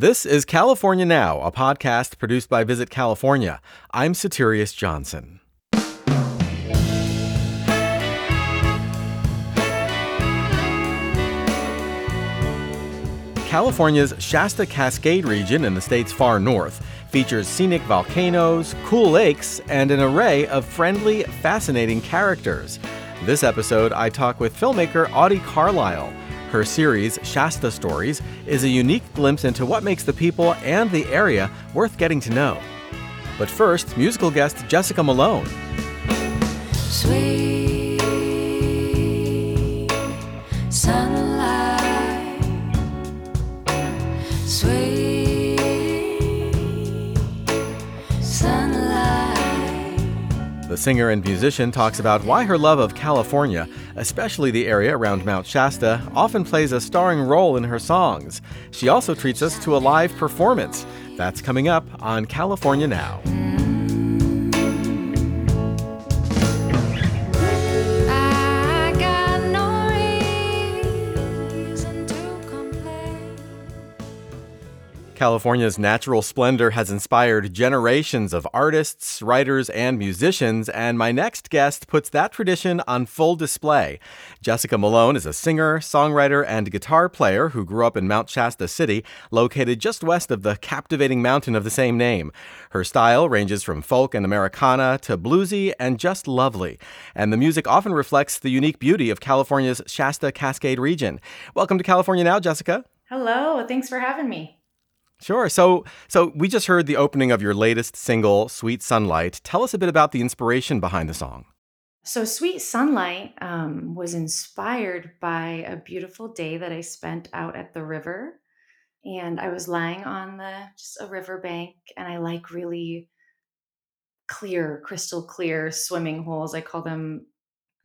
This is California Now, a podcast produced by Visit California. I'm Soterios Johnson. California's Shasta Cascade region in the state's far north features scenic volcanoes, cool lakes, and an array of friendly, fascinating characters. This episode, I talk with filmmaker Autie Carlisle. Her series, Shasta Stories, is a unique glimpse into what makes the people and the area worth getting to know. But first, musical guest Jessica Malone. Sweet sunlight, sweet sunlight. The singer and musician talks about why her love of California, especially the area around Mount Shasta, often plays a starring role in her songs. She also treats us to a live performance. That's coming up on California Now. California's natural splendor has inspired generations of artists, writers, and musicians, and my next guest puts that tradition on full display. Jessica Malone is a singer, songwriter, and guitar player who grew up in Mount Shasta City, located just west of the captivating mountain of the same name. Her style ranges from folk and Americana to bluesy and just lovely, and the music often reflects the unique beauty of California's Shasta Cascade region. Welcome to California Now, Jessica. Hello, thanks for having me. Sure. So, so we just heard the opening of your latest single, "Sweet Sunlight." Tell us a bit about the inspiration behind the song. So, Sweet Sunlight um, was inspired by a beautiful day that I spent out at the river. And I was lying on the just a riverbank, and I like really clear, crystal clear swimming holes. I call them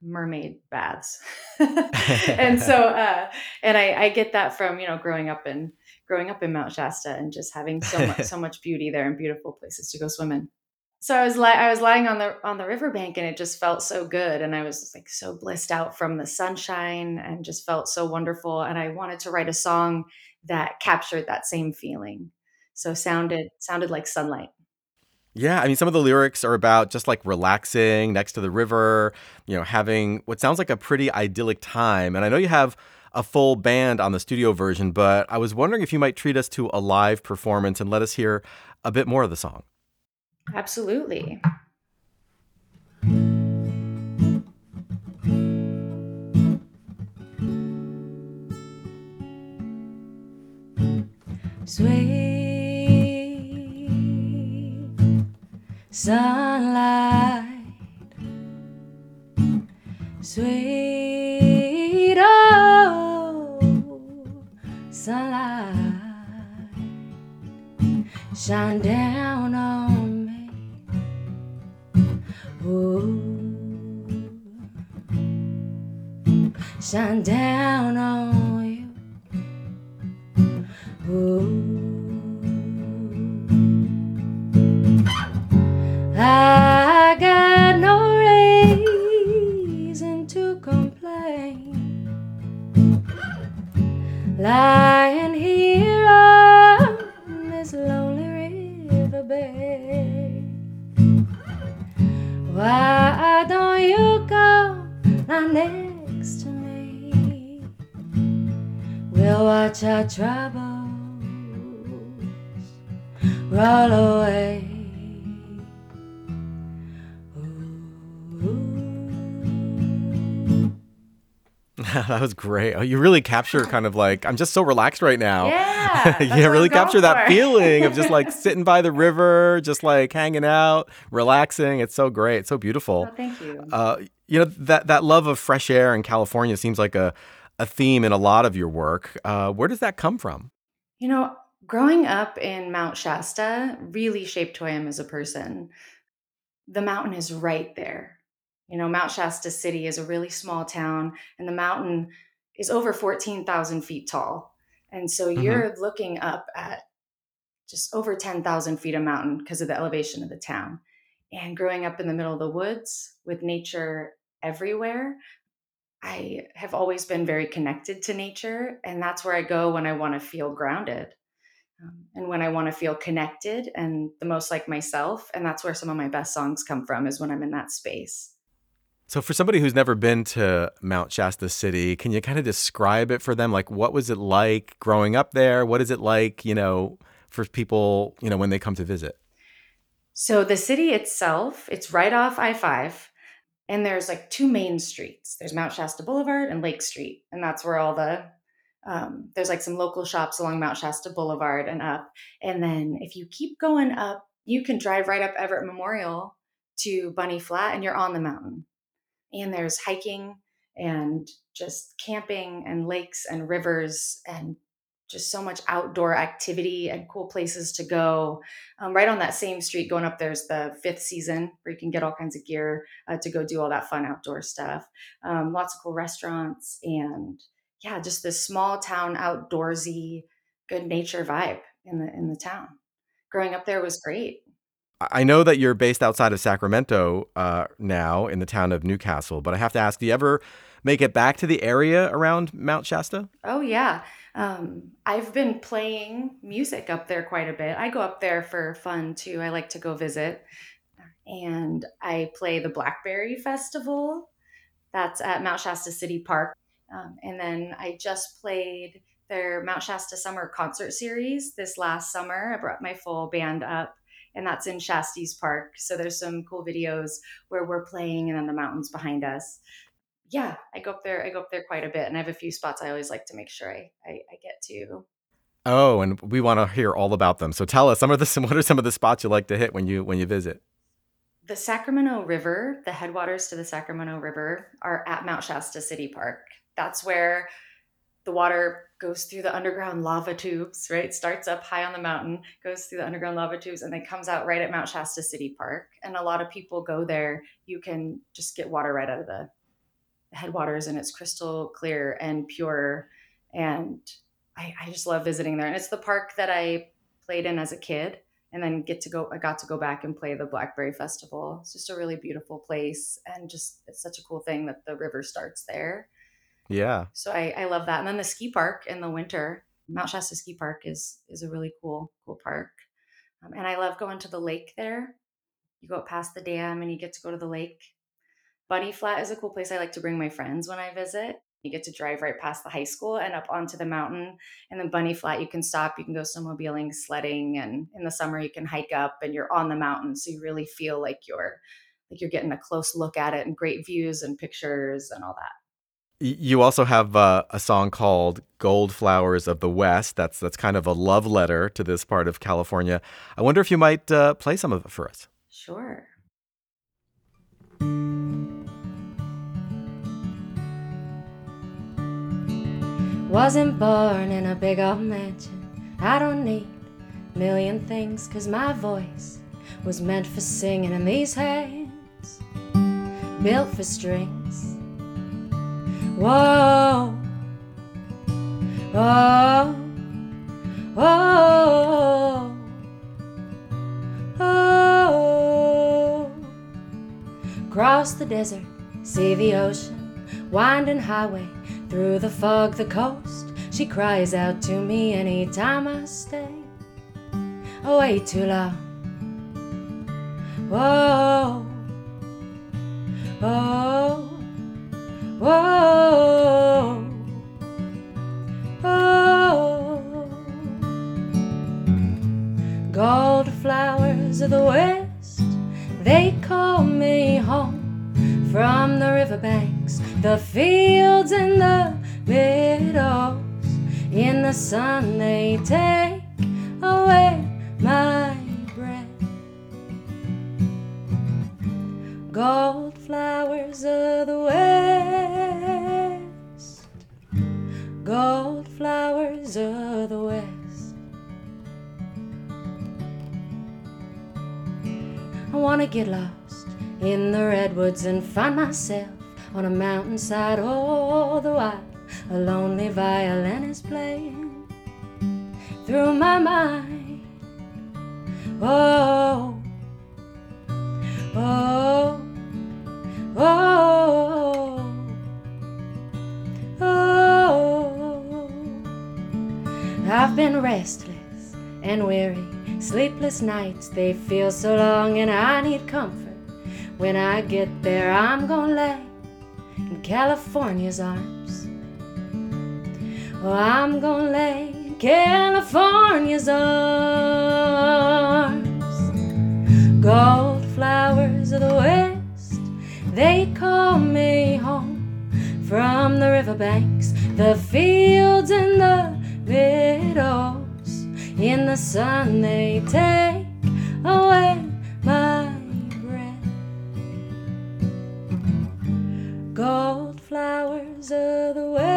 mermaid baths. and so, uh, and I, I get that from you know growing up in growing up in Mount Shasta and just having so much so much beauty there and beautiful places to go swim in. So I was li- I was lying on the on the riverbank and it just felt so good and I was like so blissed out from the sunshine and just felt so wonderful and I wanted to write a song that captured that same feeling. So sounded sounded like sunlight. Yeah, I mean, some of the lyrics are about just like relaxing next to the river, you know, having what sounds like a pretty idyllic time. And I know you have a full band on the studio version, but I was wondering if you might treat us to a live performance and let us hear a bit more of the song. Absolutely. Sweet sunlight, sweet sunlight, shine down on me. Ooh, shine down on was great. Oh, you really capture kind of like I'm just so relaxed right now. Yeah, yeah, really capture that feeling of just like sitting by the river, just like hanging out, relaxing. It's so great. It's so beautiful. Oh, thank you. Uh, you know that that love of fresh air in California seems like a a theme in a lot of your work. Uh, where does that come from? You know, growing up in Mount Shasta really shaped who I am as a person. The mountain is right there. You know, Mount Shasta City is a really small town, and the mountain is over 14,000 feet tall. And so Mhm. you're looking up at just over 10,000 feet of mountain because of the elevation of the town. And growing up in the middle of the woods with nature everywhere, I have always been very connected to nature, and that's where I go when I want to feel grounded. um, and when I want to feel connected and the most like myself. And that's where some of my best songs come from, is when I'm in that space. So, for somebody who's never been to Mount Shasta City, can you kind of describe it for them? Like, what was it like growing up there? What is it like, you know, for people, you know, when they come to visit? So, the city itself, it's right off I 5. And there's like two main streets. There's Mount Shasta Boulevard and Lake Street, and that's where all the um, there's like some local shops along Mount Shasta Boulevard and up. And then if you keep going up, you can drive right up Everitt Memorial to Bunny Flat, and you're on the mountain. And there's hiking and just camping and lakes and rivers and just so much outdoor activity and cool places to go. Um, right on that same street going up, there's the fifth season where you can get all kinds of gear uh, to go do all that fun outdoor stuff. Um, lots of cool restaurants and yeah, just this small town, outdoorsy, good nature vibe in the in the town. Growing up there was great. I know that you're based outside of Sacramento uh, now in the town of Newcastle, but I have to ask, do you ever make it back to the area around Mount Shasta? Oh yeah, um, I've been playing music up there quite a bit. I go up there for fun too. I like to go visit, and I play the Blackberry Festival. That's at Mount Shasta City Park, um, and then I just played their Mount Shasta Summer Concert Series this last summer. I brought my full band up, and that's in Shastice Park. So there's some cool videos where we're playing, and then the mountains behind us yeah, I go up there. I go up there quite a bit, and I have a few spots I always like to make sure I I, I get to. Oh, and we want to hear all about them. So tell us some of the what are some of the spots you like to hit when you when you visit? The Sacramento River, the headwaters to the Sacramento River, are at Mount Shasta City Park. That's where the water goes through the underground lava tubes, right? Starts up high on the mountain, goes through the underground lava tubes, and then comes out right at Mount Shasta City Park. And a lot of people go there. You can just get water right out of the headwaters and it's crystal clear and pure. And I, I just love visiting there. And it's the park that I played in as a kid and then get to go i got to go back and play the blackberry festival it's just a really beautiful place and just it's such a cool thing that the river starts there yeah so i, I love that and then the ski park in the winter mount shasta ski park is is a really cool cool park um, and i love going to the lake there you go past the dam and you get to go to the lake Bunny Flat is a cool place I like to bring my friends when I visit. You get to drive right past the high school and up onto the mountain. And then Bunny Flat, you can stop, you can go snowmobiling, sledding, and in the summer you can hike up and you're on the mountain. So you really feel like you're like you're getting a close look at it and great views and pictures and all that. You also have uh, a song called "Gold Flowers of the West." That's that's kind of a love letter to this part of California. I wonder if you might uh, play some of it for us. Sure. Wasn't born in a big old mansion. I don't need a million things, cause my voice was meant for singing in these hands, built for strings. Whoa, whoa, whoa, whoa. Cross the desert, see the ocean, winding highway through the fog, the coast, she cries out to me anytime I stay. Oh, Away too long. Whoa, whoa, whoa, whoa. Gold flowers of the west, they call me home from the riverbanks, the fields and the meadows. In the sun, they take away my breath. Gold flowers of the west, gold flowers of the west. I wanna get lost in the redwoods and find myself on a mountainside all the while a lonely violin is playing through my mind. Oh, restless and weary. Sleepless nights, they feel so long, and I need comfort. When I get there, I'm gonna lay in California's arms. Oh, I'm gonna lay in California's arms. Gold flowers of the west, they call me home from the riverbanks, the fields, and the meadows. In the sun, they take away my breath. Gold flowers of the west,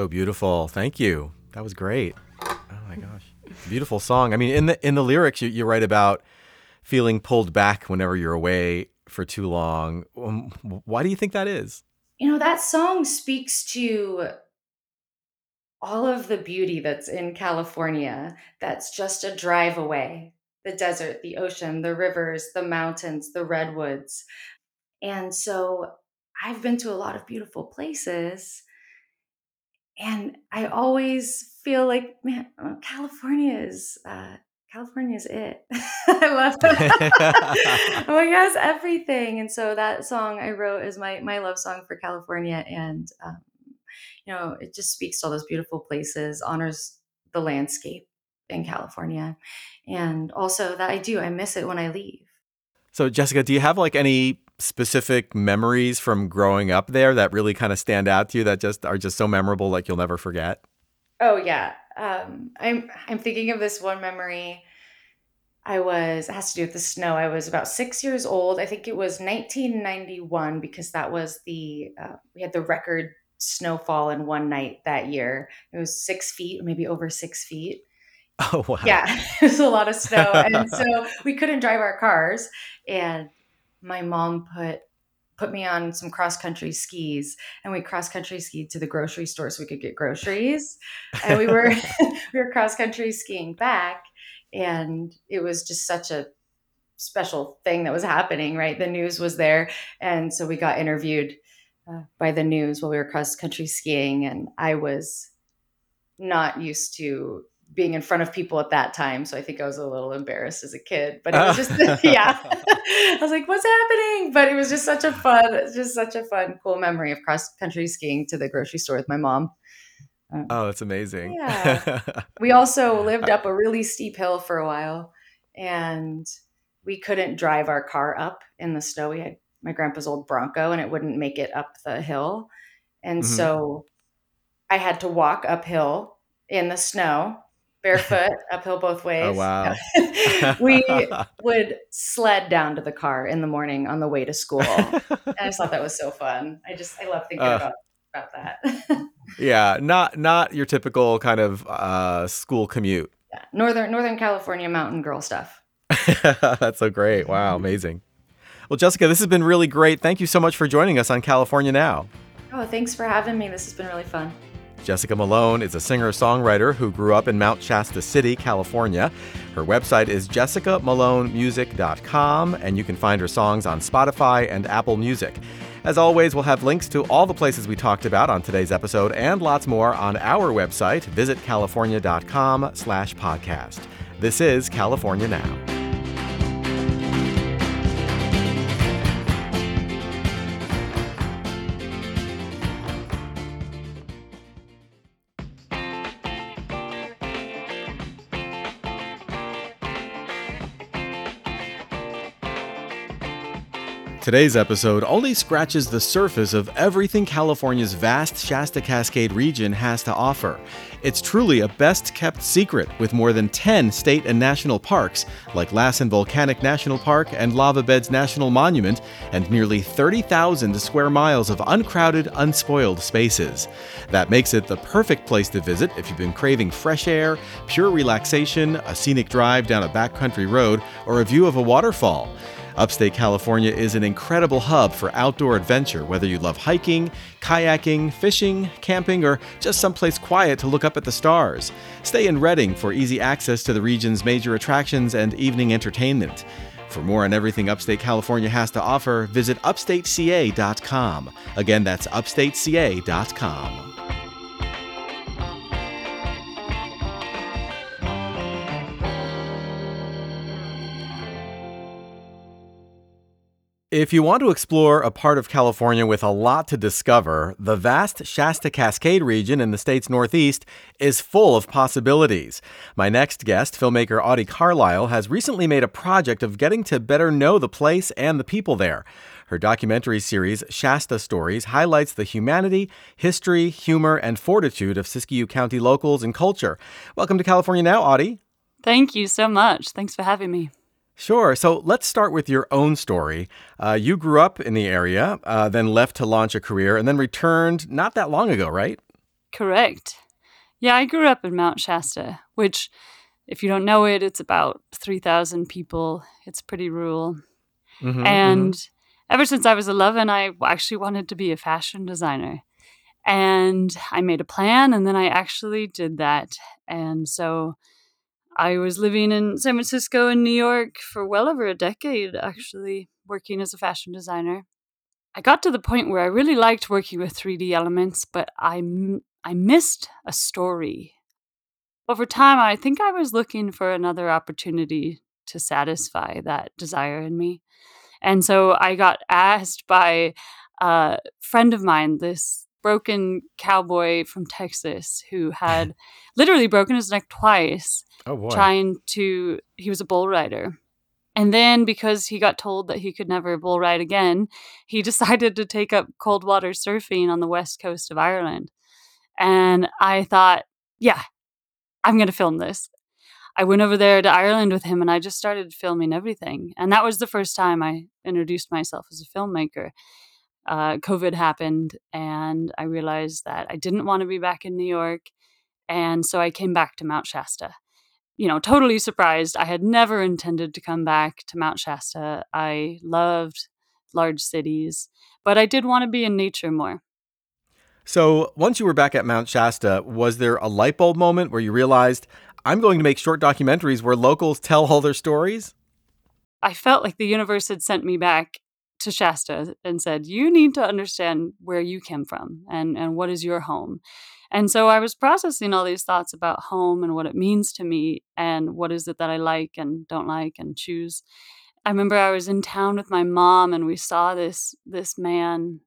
So beautiful. Thank you. That was great. Oh my gosh. Beautiful song. I mean, in the in the lyrics you, you write about feeling pulled back whenever you're away for too long. Um, why do you think that is? You know, that song speaks to all of the beauty that's in California that's just a drive away the desert, the ocean, the rivers, the mountains, the redwoods. And so I've been to a lot of beautiful places. And I always feel like, man, uh, California is uh, California is it. I love it. oh my gosh, everything. And so that song I wrote is my my love song for California, and um, you know, it just speaks to all those beautiful places, honors the landscape in California, and also that I do. I miss it when I leave. So, Jessica, do you have like any specific memories from growing up there that really kind of stand out to you that just are just so memorable, like you'll never forget? Oh yeah. Um, I'm I'm thinking of this one memory. I was it has to do with the snow. I was about six years old. I think it was 1991 because that was the uh, we had the record snowfall in one night that year. It was six feet, maybe over six feet. Oh wow. Yeah, it was a lot of snow, and so we couldn't drive our cars. And my mom put put me on some cross country skis, and we cross country skied to the grocery store so we could get groceries. And we were we were cross country skiing back, and it was just such a special thing that was happening. Right, the news was there, and so we got interviewed uh, by the news while we were cross country skiing, and I was not used to being in front of people at that time. So I think I was a little embarrassed as a kid, but it was just, yeah. I was like, what's happening? But it was just such a fun, just such a fun, cool memory of cross country skiing to the grocery store with my mom. Um, Oh, that's amazing. Yeah. we also lived up a really steep hill for a while and we couldn't drive our car up in the snow. We had my grandpa's old Bronco and it wouldn't make it up the hill. And Mhm. so I had to walk uphill in the snow, barefoot, uphill both ways. Oh, wow. we would sled down to the car in the morning on the way to school. And I just thought that was so fun. I just I love thinking Uh. about about that. yeah, not not your typical kind of uh, school commute. yeah. Northern Northern California mountain girl stuff. That's so great. Wow, amazing. Well, Jessica, this has been really great. Thank you so much for joining us on California Now. Oh, thanks for having me. This has been really fun. Jessica Malone is a singer songwriter who grew up in Mount Shasta City, California. Her website is jessicamalonemusic.com, and you can find her songs on Spotify and Apple Music. As always, we'll have links to all the places we talked about on today's episode and lots more on our website, visitcalifornia.com slash podcast. This is California Now. Today's episode only scratches the surface of everything California's vast Shasta Cascade region has to offer. It's truly a best kept secret with more than 10 state and national parks, like Lassen Volcanic National Park and Lava Beds National Monument, and nearly 30,000 square miles of uncrowded, unspoiled spaces. That makes it the perfect place to visit if you've been craving fresh air, pure relaxation, a scenic drive down a backcountry road, or a view of a waterfall. Upstate California is an incredible hub for outdoor adventure, whether you love hiking, kayaking, fishing, camping, or just someplace quiet to look up at the stars. Stay in Redding for easy access to the region's major attractions and evening entertainment. For more on everything Upstate California has to offer, visit upstateca.com. Again, that's upstateca.com. If you want to explore a part of California with a lot to discover, the vast Shasta Cascade region in the state's northeast is full of possibilities. My next guest, filmmaker Autie Carlisle, has recently made a project of getting to better know the place and the people there. Her documentary series, Shasta Stories, highlights the humanity, history, humor, and fortitude of Siskiyou County locals and culture. Welcome to California Now, Autie. Thank you so much. Thanks for having me. Sure. So let's start with your own story. Uh, you grew up in the area, uh, then left to launch a career, and then returned not that long ago, right? Correct. Yeah, I grew up in Mount Shasta, which, if you don't know it, it's about 3,000 people. It's pretty rural. Mhm, and mhm. ever since I was 11, I actually wanted to be a fashion designer. And I made a plan, and then I actually did that. And so I was living in San Francisco and New York for well over a decade, actually, working as a fashion designer. I got to the point where I really liked working with 3D elements, but I, I missed a story. Over time, I think I was looking for another opportunity to satisfy that desire in me. And so I got asked by a friend of mine, this broken cowboy from Texas who had literally broken his neck twice oh boy. trying to he was a bull rider. And then because he got told that he could never bull ride again he decided to take up cold water surfing on the west coast of ireland. And i thought yeah i'm going to film this. I went over there to ireland with him and i just started filming everything. And that was the first time i introduced myself as a filmmaker uh, covid happened and i realized that i didn't want to be back in new york and so i came back to mount shasta you know, totally surprised. I had never intended to come back to Mount Shasta. I loved large cities, but I did want to be in nature more. So once you were back at Mount Shasta, was there a light bulb moment where you realized, I'm going to make short documentaries where locals tell all their stories? I felt like the universe had sent me back to Shasta and said, You need to understand where you came from and, and what is your home. And so I was processing all these thoughts about home and what it means to me and what is it that I like and don't like and choose. I remember I was in town with my mom and we saw this this man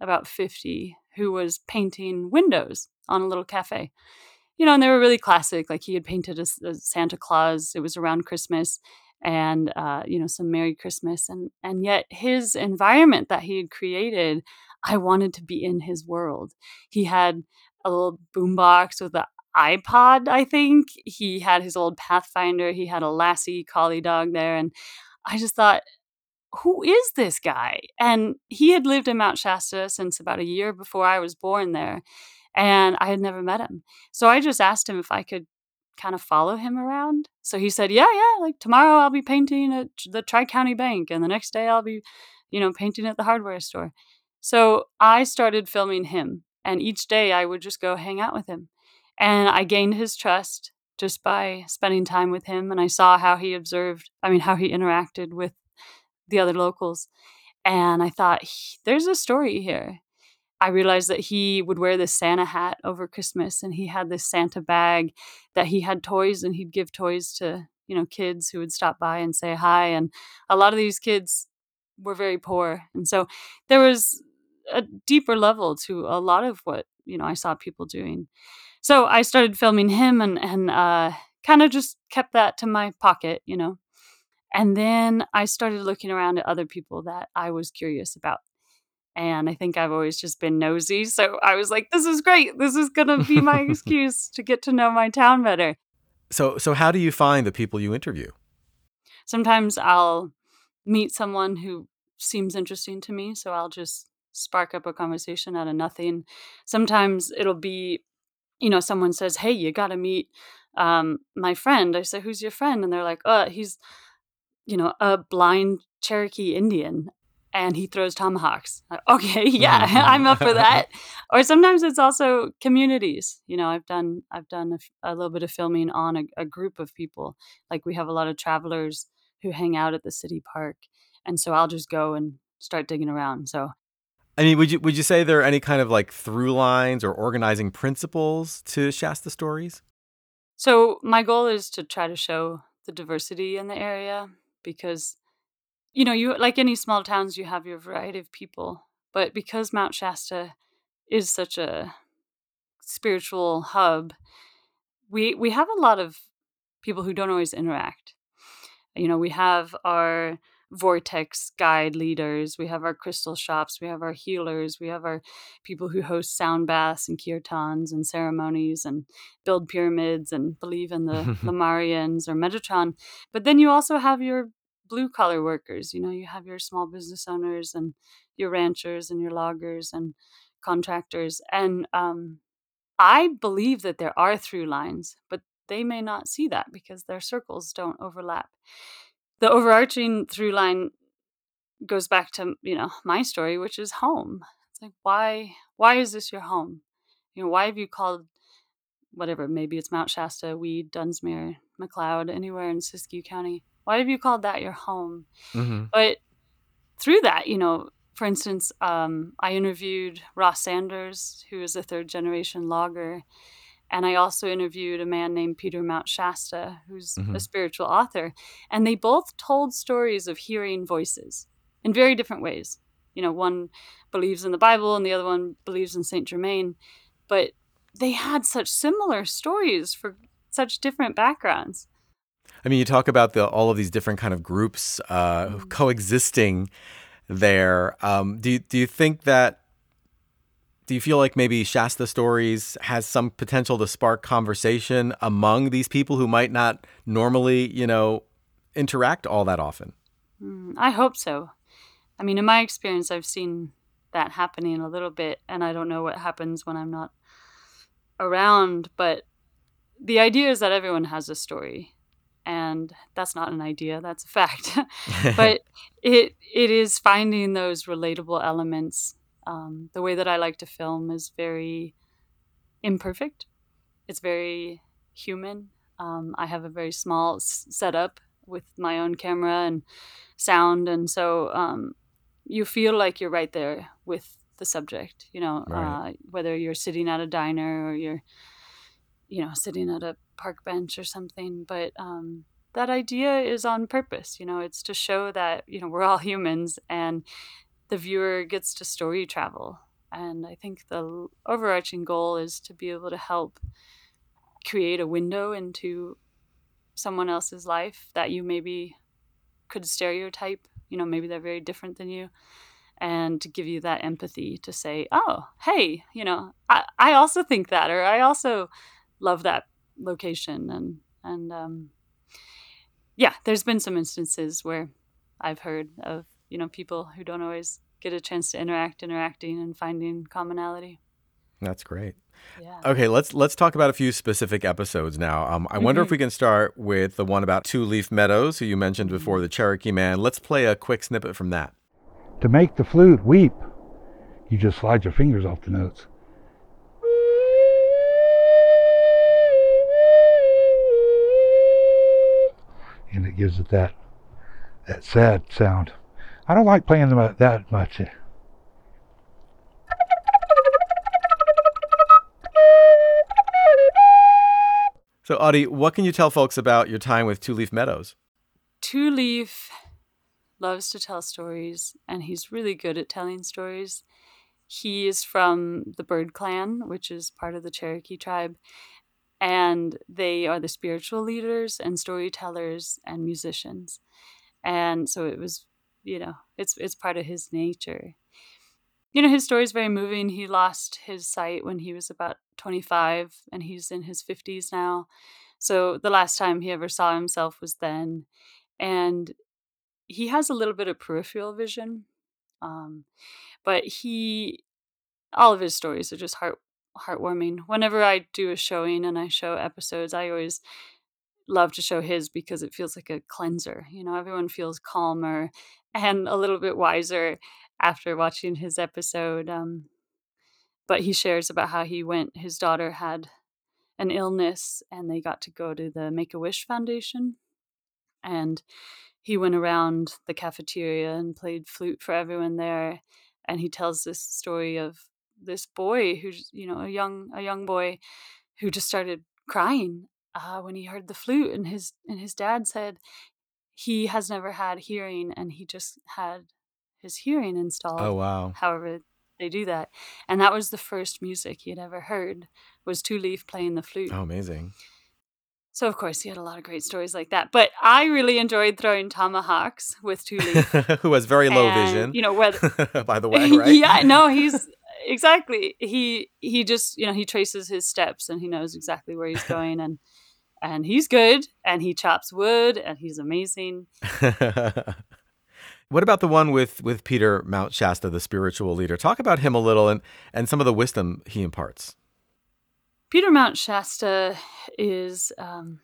about 50 who was painting windows on a little cafe. You know, and they were really classic. Like he had painted a Santa Claus. It was around Christmas, and uh, you know, some Merry Christmas, and and yet his environment that he had created, I wanted to be in his world. He had a little boombox with an iPod, I think. He had his old Pathfinder. He had a Lassie collie dog there. And I just thought, who is this guy? And he had lived in Mount Shasta since about a year before I was born there. And I had never met him. So I just asked him if I could kind of follow him around. So he said, Yeah, yeah, like tomorrow I'll be painting at the Tri County Bank, and the next day I'll be, you know, painting at the hardware store. So I started filming him, and each day I would just go hang out with him. And I gained his trust just by spending time with him. And I saw how he observed, I mean, how he interacted with the other locals. And I thought, there's a story here. I realized that he would wear this Santa hat over Christmas and he had this Santa bag that he had toys and he'd give toys to, you know, kids who would stop by and say hi. And a lot of these kids were very poor. And so there was a deeper level to a lot of what, you know, I saw people doing. So I started filming him and, and uh, kind of just kept that to my pocket, you know. And then I started looking around at other people that I was curious about. And I think I've always just been nosy. So I was like, this is great. This is going to be my excuse to get to know my town better. So, so how do you find the people you interview? Sometimes I'll meet someone who seems interesting to me. So I'll just spark up a conversation out of nothing. Sometimes it'll be, you know, someone says, hey, you got to meet um, my friend. I say, who's your friend? And they're like, oh, he's, you know, a blind Cherokee Indian and he throws tomahawks. Okay, yeah, mm-hmm. I'm up for that. or sometimes it's also communities. You know, I've done I've done a, a little bit of filming on a, a group of people. Like we have a lot of travelers who hang out at the city park, and so I'll just go and start digging around. So I mean, would you would you say there are any kind of like through lines or organizing principles to Shasta stories? So my goal is to try to show the diversity in the area because you know, you like any small towns you have your variety of people, but because Mount Shasta is such a spiritual hub, we we have a lot of people who don't always interact. You know, we have our vortex guide leaders we have our crystal shops we have our healers we have our people who host sound baths and kirtans and ceremonies and build pyramids and believe in the Lemurians or metatron but then you also have your blue collar workers you know you have your small business owners and your ranchers and your loggers and contractors and um, i believe that there are through lines but they may not see that because their circles don't overlap. The overarching through line goes back to you know my story which is home. It's like why why is this your home? You know why have you called whatever maybe it's mount shasta weed dunsmuir McCloud anywhere in siskiyou county why have you called that your home? Hmm but through that you know for instance um, i interviewed ross sanders who is a third generation logger and i also interviewed a man named peter mount shasta who's Mhm. a spiritual author and they both told stories of hearing voices in very different ways. You know one believes in the bible and the other one believes in saint germain but they had such similar stories for such different backgrounds I mean, you talk about the all of these different kind of groups uh, Mm. coexisting there. Um, do you, do you think that? Do you feel like maybe Shasta Stories has some potential to spark conversation among these people who might not normally, you know, interact all that often? Mm, I hope so. I mean, in my experience, I've seen that happening a little bit, and I don't know what happens when I'm not around, but the idea is that everyone has a story. And that's not an idea, that's a fact. but it it is finding those relatable elements. Um, the way that I like to film is very imperfect. It's very human. Um, I have a very small s- setup with my own camera and sound, and so um, you feel like you're right there with the subject. You know, Right. uh, whether you're sitting at a diner or you're, you know, sitting at a park bench or something. But um, that idea is on purpose. You know, it's to show that you know we're all humans, and the viewer gets to story travel. And I think the overarching goal is to be able to help create a window into someone else's life that you maybe could stereotype. You know, maybe they're very different than you. And to give you that empathy to say, oh, hey, you know, I, I also think that, or I also love that location. And, and, um, yeah, there's been some instances where I've heard of, you know, people who don't always get a chance to interact, interacting and finding commonality. That's great. Yeah. Okay, let's let's talk about a few specific episodes now. Um, I wonder if Mhm. we can start with the one about Two Leaf Meadows, who you mentioned Mm-hmm. before, the Cherokee Man. Let's play a quick snippet from that. To make the flute weep, you just slide your fingers off the notes. And it gives it that that sad sound. I don't like playing them uh, that much. So, Autie, what can you tell folks about your time with Two Leaf Meadows? Two Leaf loves to tell stories, and he's really good at telling stories. He is from the Bird Clan, which is part of the Cherokee tribe, and they are the spiritual leaders and storytellers and musicians. and so it was, you know, it's it's part of his nature. You know, his story is very moving. He lost his sight when he was about 25, and he's in his 50s now. So the last time he ever saw himself was then, and he has a little bit of peripheral vision, um, but he all of his stories are just heart heartwarming. Whenever I do a showing and I show episodes, I always love to show his because it feels like a cleanser. You know, everyone feels calmer and a little bit wiser after watching his episode. Um, but he shares about how he went, his daughter had an illness and they got to go to the Make a Wish Foundation. And he went around the cafeteria and played flute for everyone there. And he tells this story of this boy who's, you know, a young a young boy who just started crying uh, when he heard the flute, and his and his dad said he has never had hearing, and he just had his hearing installed. Oh wow. However, they do that, and that was the first music he had ever heard was Two Leaf playing the flute. Oh, amazing. So of course he had a lot of great stories like that. But I really enjoyed throwing tomahawks with Two Leaf. Who has very low And, vision. You know whether by the way, right? yeah, no, he's exactly. He he just you know he traces his steps and he knows exactly where he's going and and he's good and he chops wood and he's amazing. what about the one with with Peter Mount Shasta, the spiritual leader? Talk about him a little and and some of the wisdom he imparts. Peter Mount Shasta is um,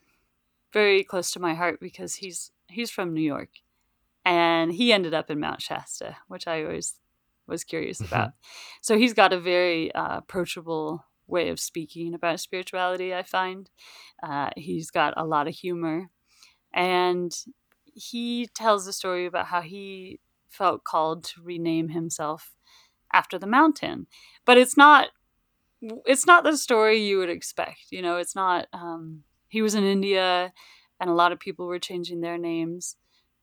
very close to my heart because he's he's from New York, and he ended up in Mount Shasta, which I always was curious Mhm. about. So he's got a very uh, approachable way of speaking about spirituality. I find uh, he's got a lot of humor, and he tells a story about how he felt called to rename himself after the mountain, but it's not it's not the story you would expect. You know, it's not. Um, he was in India, and a lot of people were changing their names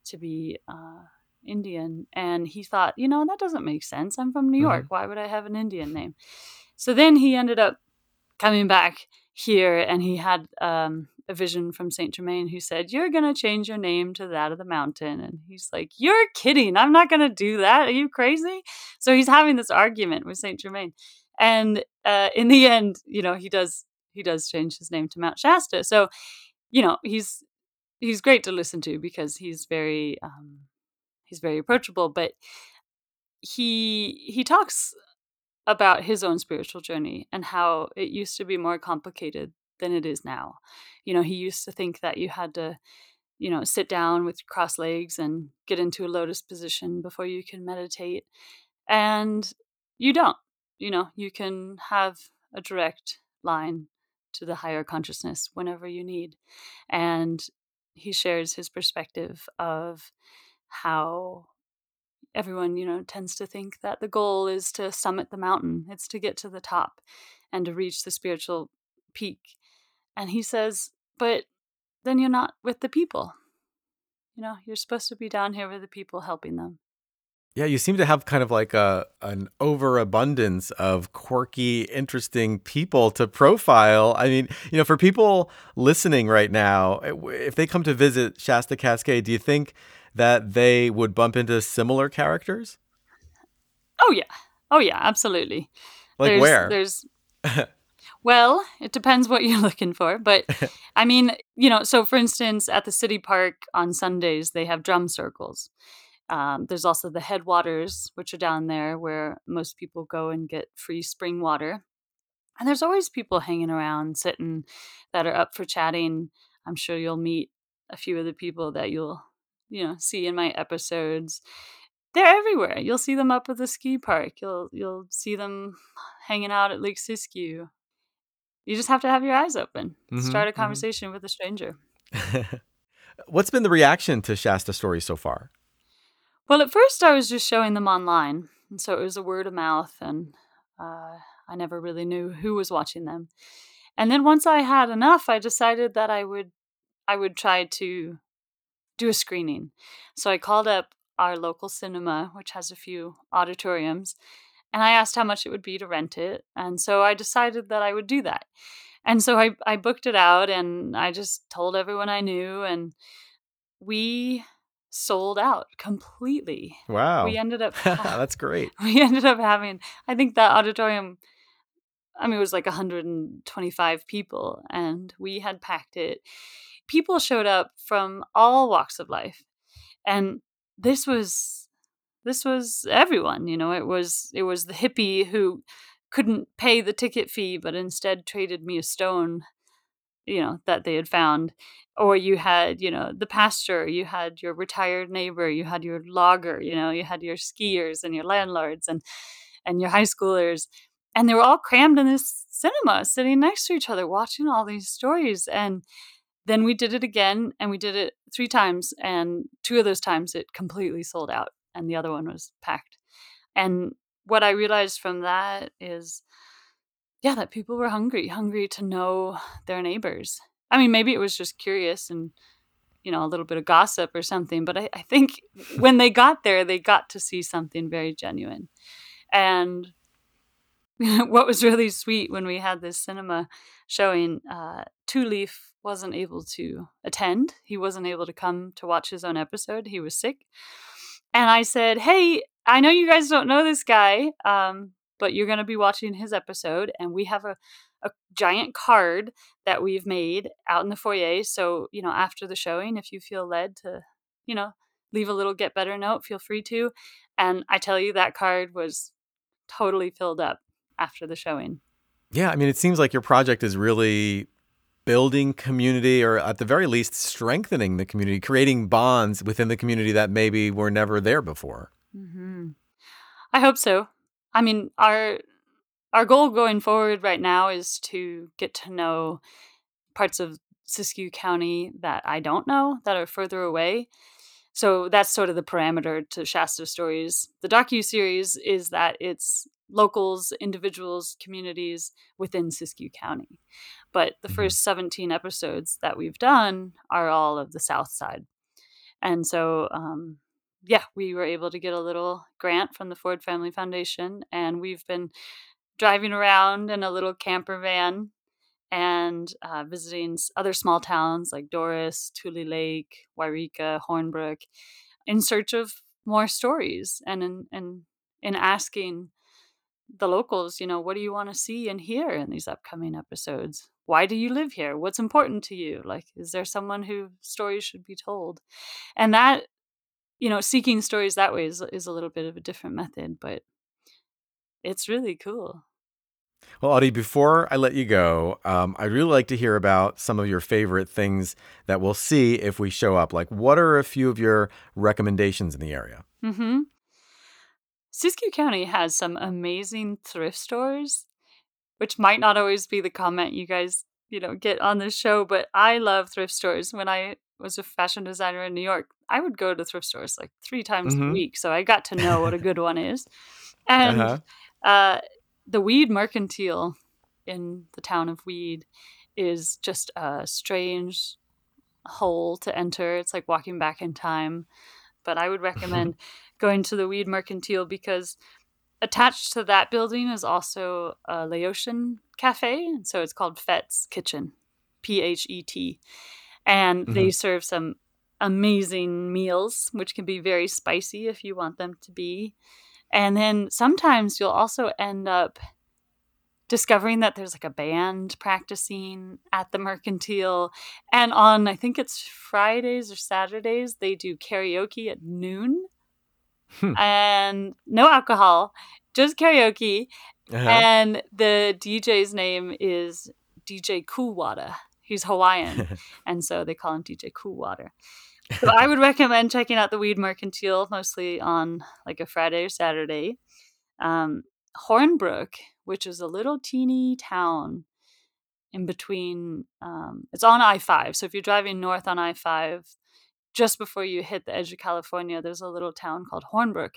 to be uh, Indian, and he thought, you know, that doesn't make sense. I'm from New York. Why would I have an Indian name? So then he ended up coming back here, and he had um, a vision from Saint Germain who said, "You're gonna change your name to that of the mountain," and he's like, "You're kidding! I'm not gonna do that. Are you crazy?" So he's having this argument with Saint Germain and uh, in the end, you know, he does he does change his name to Mount Shasta. So, you know, he's he's great to listen to because he's very um, he's very approachable. But he he talks about his own spiritual journey and how it used to be more complicated than it is now. You know, he used to think that you had to you know sit down with crossed legs and get into a lotus position before you can meditate and you don't you know you can have a direct line to the higher consciousness whenever you need and he shares his perspective of how everyone you know tends to think that the goal is to summit the mountain it's to get to the top and to reach the spiritual peak. And he says but then you're not with the people. You know you're supposed to be down here with the people helping them. Yeah, you seem to have kind of like a an overabundance of quirky, interesting people to profile. I mean, you know, for people listening right now, eh, if they come to visit Shasta Cascade, do you think that they would bump into similar characters? oh yeah oh yeah absolutely Like there's, where? There's well, it depends what you're looking for, but I mean, you know, so for instance, at the city park on Sundays they have drum circles. Um, there's also the headwaters, which are down there where most people go and get free spring water. And there's always people hanging around, sitting that are up for chatting. I'm sure you'll meet a few of the people that you'll, you know, see in my episodes. They're everywhere. You'll see them up at the ski park. You'll you'll see them hanging out at Lake Siskiyou. You just have to have your eyes open. Mhm, Start a mhm. conversation with a stranger. What's been the reaction to Shasta stories so far? Well, at first I was just showing them online, and so it was a word of mouth, and uh, I never really knew who was watching them. And then once I had enough, I decided that I would I would try to do a screening. So I called up our local cinema, which has a few auditoriums, and I asked how much it would be to rent it. And so I decided that I would do that. And so I, I booked it out and I just told everyone I knew, and we sold out completely. Wow. We ended up That's great. we ended up having I think that auditorium I mean it was like 125 people and we had packed it. People showed up from all walks of life. And this was this was everyone, you know, it was it was the hippie who couldn't pay the ticket fee but instead traded me a stone you know that they had found or you had you know the pastor you had your retired neighbor you had your logger you know you had your skiers and your landlords and and your high schoolers and they were all crammed in this cinema sitting next to each other watching all these stories and then we did it again and we did it three times and two of those times it completely sold out and the other one was packed. And what i realized from that is yeah that people were hungry hungry to know their neighbors. I mean maybe it was just curious and you know a little bit of gossip or something but i, I think when they got there they got to see something very genuine. And what was really sweet when we had this cinema showing uh two leaf wasn't able to attend. He wasn't able to come to watch his own episode. He was sick. And i said hey i know you guys don't know this guy um but you're going to be watching his episode and we have a, a giant card that we've made out in the foyer. So you know after the showing if you feel led to you know leave a little get better note feel free to. And i tell you that card was totally filled up after the showing. Yeah, I mean, it seems like your project is really building community or at the very least strengthening the community, creating bonds within the community that maybe were never there before. hmm I hope so. I mean, our our goal going forward right now is to get to know parts of Siskiyou County that I don't know that are further away. So that's sort of the parameter to Shasta Stories. The docu series is that it's locals, individuals, communities within Siskiyou County. But the Mhm. first 17 episodes that we've done are all of the South Side. And so, um, yeah, we were able to get a little grant from the Ford Family Foundation, and we've been driving around in a little camper van and uh, visiting other small towns like Dorris, Tule Lake, Yreka, Hornbrook, in search of more stories and in, in, in asking the locals, you know, what do you want to see and hear in these upcoming episodes? Why do you live here? What's important to you? Like, is there someone who stories should be told? And that, you know, seeking stories that way is, is a little bit of a different method, but it's really cool. Well, Autie, before I let you go, um, I'd really like to hear about some of your favorite things that we'll see if we show up. Like, what are a few of your recommendations in the area? Mm-hmm. Siskiyou County has some amazing thrift stores, which might not always be the comment you guys, you know, get on this show, but I love thrift stores. When I was a fashion designer in New York, I would go to thrift stores like three times a Mhm. week, so I got to know what a good one is. And Uh-huh. uh, the Weed Mercantile in the town of Weed is just a strange hole to enter. It's like walking back in time. But I would recommend going to the Weed Mercantile because attached to that building is also a Laotian cafe. And so it's called Phet's Kitchen, P H E T. And they mm-hmm. serve some amazing meals, which can be very spicy if you want them to be. And then sometimes you'll also end up discovering that there's like a band practicing at the mercantile. And on i think it's fridays or saturdays they do karaoke at noon. Hmm. and no alcohol just karaoke. Uh-huh. and the dj's name is dj coolwater he's hawaiian. And so they call him dj coolwater so i would recommend checking out the weed mercantile mostly on like a friday or saturday. Um, hornbrook which is a little teeny town in between um, it's on i5 so if you're driving north on i5 just before you hit the edge of california there's a little town called hornbrook.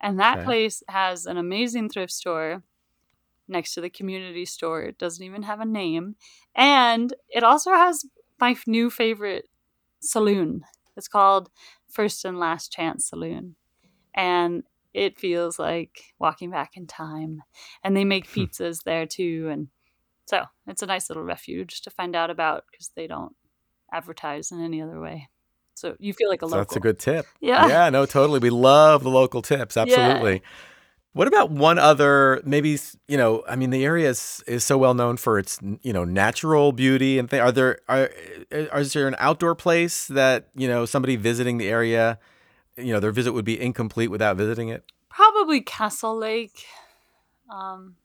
And that Okay. place has an amazing thrift store next to the community store. It doesn't even have a name. And it also has my new favorite saloon it's called first and last chance saloon and it feels like walking back in time and they make Hmm. pizzas there too and so it's a nice little refuge to find out about because they don't advertise in any other way So you feel like a So local. that's a good tip. Yeah. Yeah, no, totally. We love the local tips. Absolutely. What about one other, maybe, you know, I mean, the area is, is so well known for its, you know, natural beauty and things. Are there, are, uh, is there an outdoor place that, you know, somebody visiting the area, you know, their visit would be incomplete without visiting it? Probably Castle Lake. Um,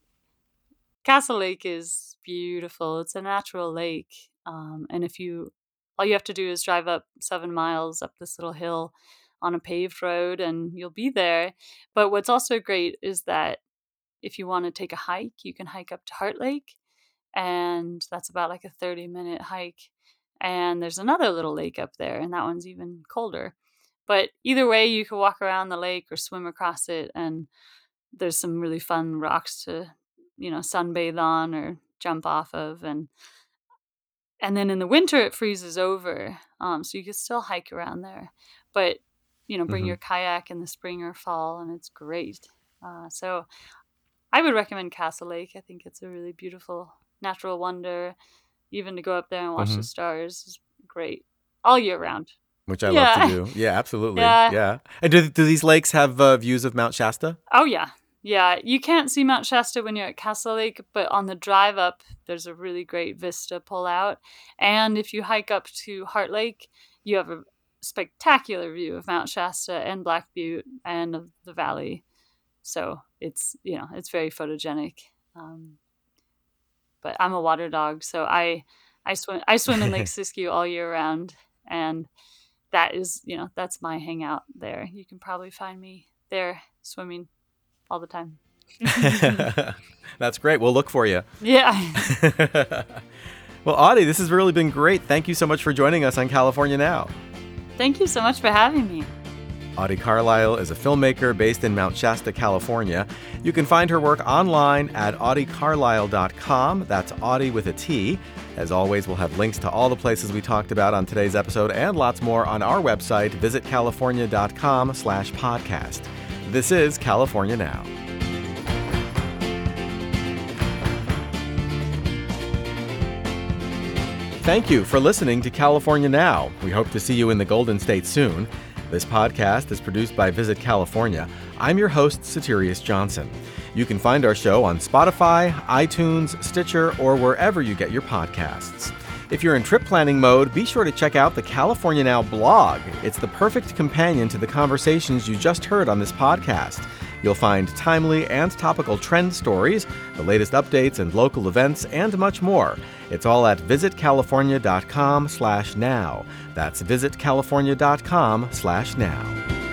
Castle Lake is beautiful. It's a natural lake. Um, and if you, all you have to do is drive up seven miles up this little hill on a paved road and you'll be there. But what's also great is that if you want to take a hike, you can hike up to Heart Lake. And that's about like a 30 minute hike. And there's another little lake up there, and that one's even colder. But either way, you can walk around the lake or swim across it, and there's some really fun rocks to, you know, sunbathe on or jump off of, and and then in the winter it freezes over, um, so you can still hike around there, but you know, bring Mhm. your kayak in the spring or fall, and it's great. Uh, so I would recommend Castle Lake. I think it's a really beautiful natural wonder. Even to go up there and watch the Mhm. stars is great all year round. Which I Yeah. love to do. Yeah, absolutely. Yeah. Yeah. And do, do these lakes have uh, views of Mount Shasta? Oh yeah. Yeah, you can't see Mount Shasta when you're at Castle Lake, but on the drive up, there's a really great vista pull out. And if you hike up to Heart Lake, you have a spectacular view of Mount Shasta and Black Butte and of the valley. So it's you know it's very photogenic. Um, but I'm a water dog, so I I swim I swim in Lake Siskiyou all year round, and that is you know that's my hangout there. You can probably find me there swimming all the time. That's great. We'll look for you. Yeah. well, Autie, this has really been great. Thank you so much for joining us on California Now. Thank you so much for having me. Autie Carlisle is a filmmaker based in Mount Shasta, California. You can find her work online at autiecarlisle.com. That's Audie with a T. As always, we'll have links to all the places we talked about on today's episode and lots more on our website, visitcalifornia.com slash podcast. This is California Now. Thank you for listening to California Now. We hope to see you in the Golden State soon. This podcast is produced by Visit California. I'm your host, Soterios Johnson. You can find our show on Spotify, iTunes, Stitcher, or wherever you get your podcasts. If you're in trip planning mode, be sure to check out the California Now blog. It's the perfect companion to the conversations you just heard on this podcast. You'll find timely and topical trend stories, the latest updates and local events, and much more. It's all at visitcalifornia.com slash now. That's visitcalifornia.com slash now.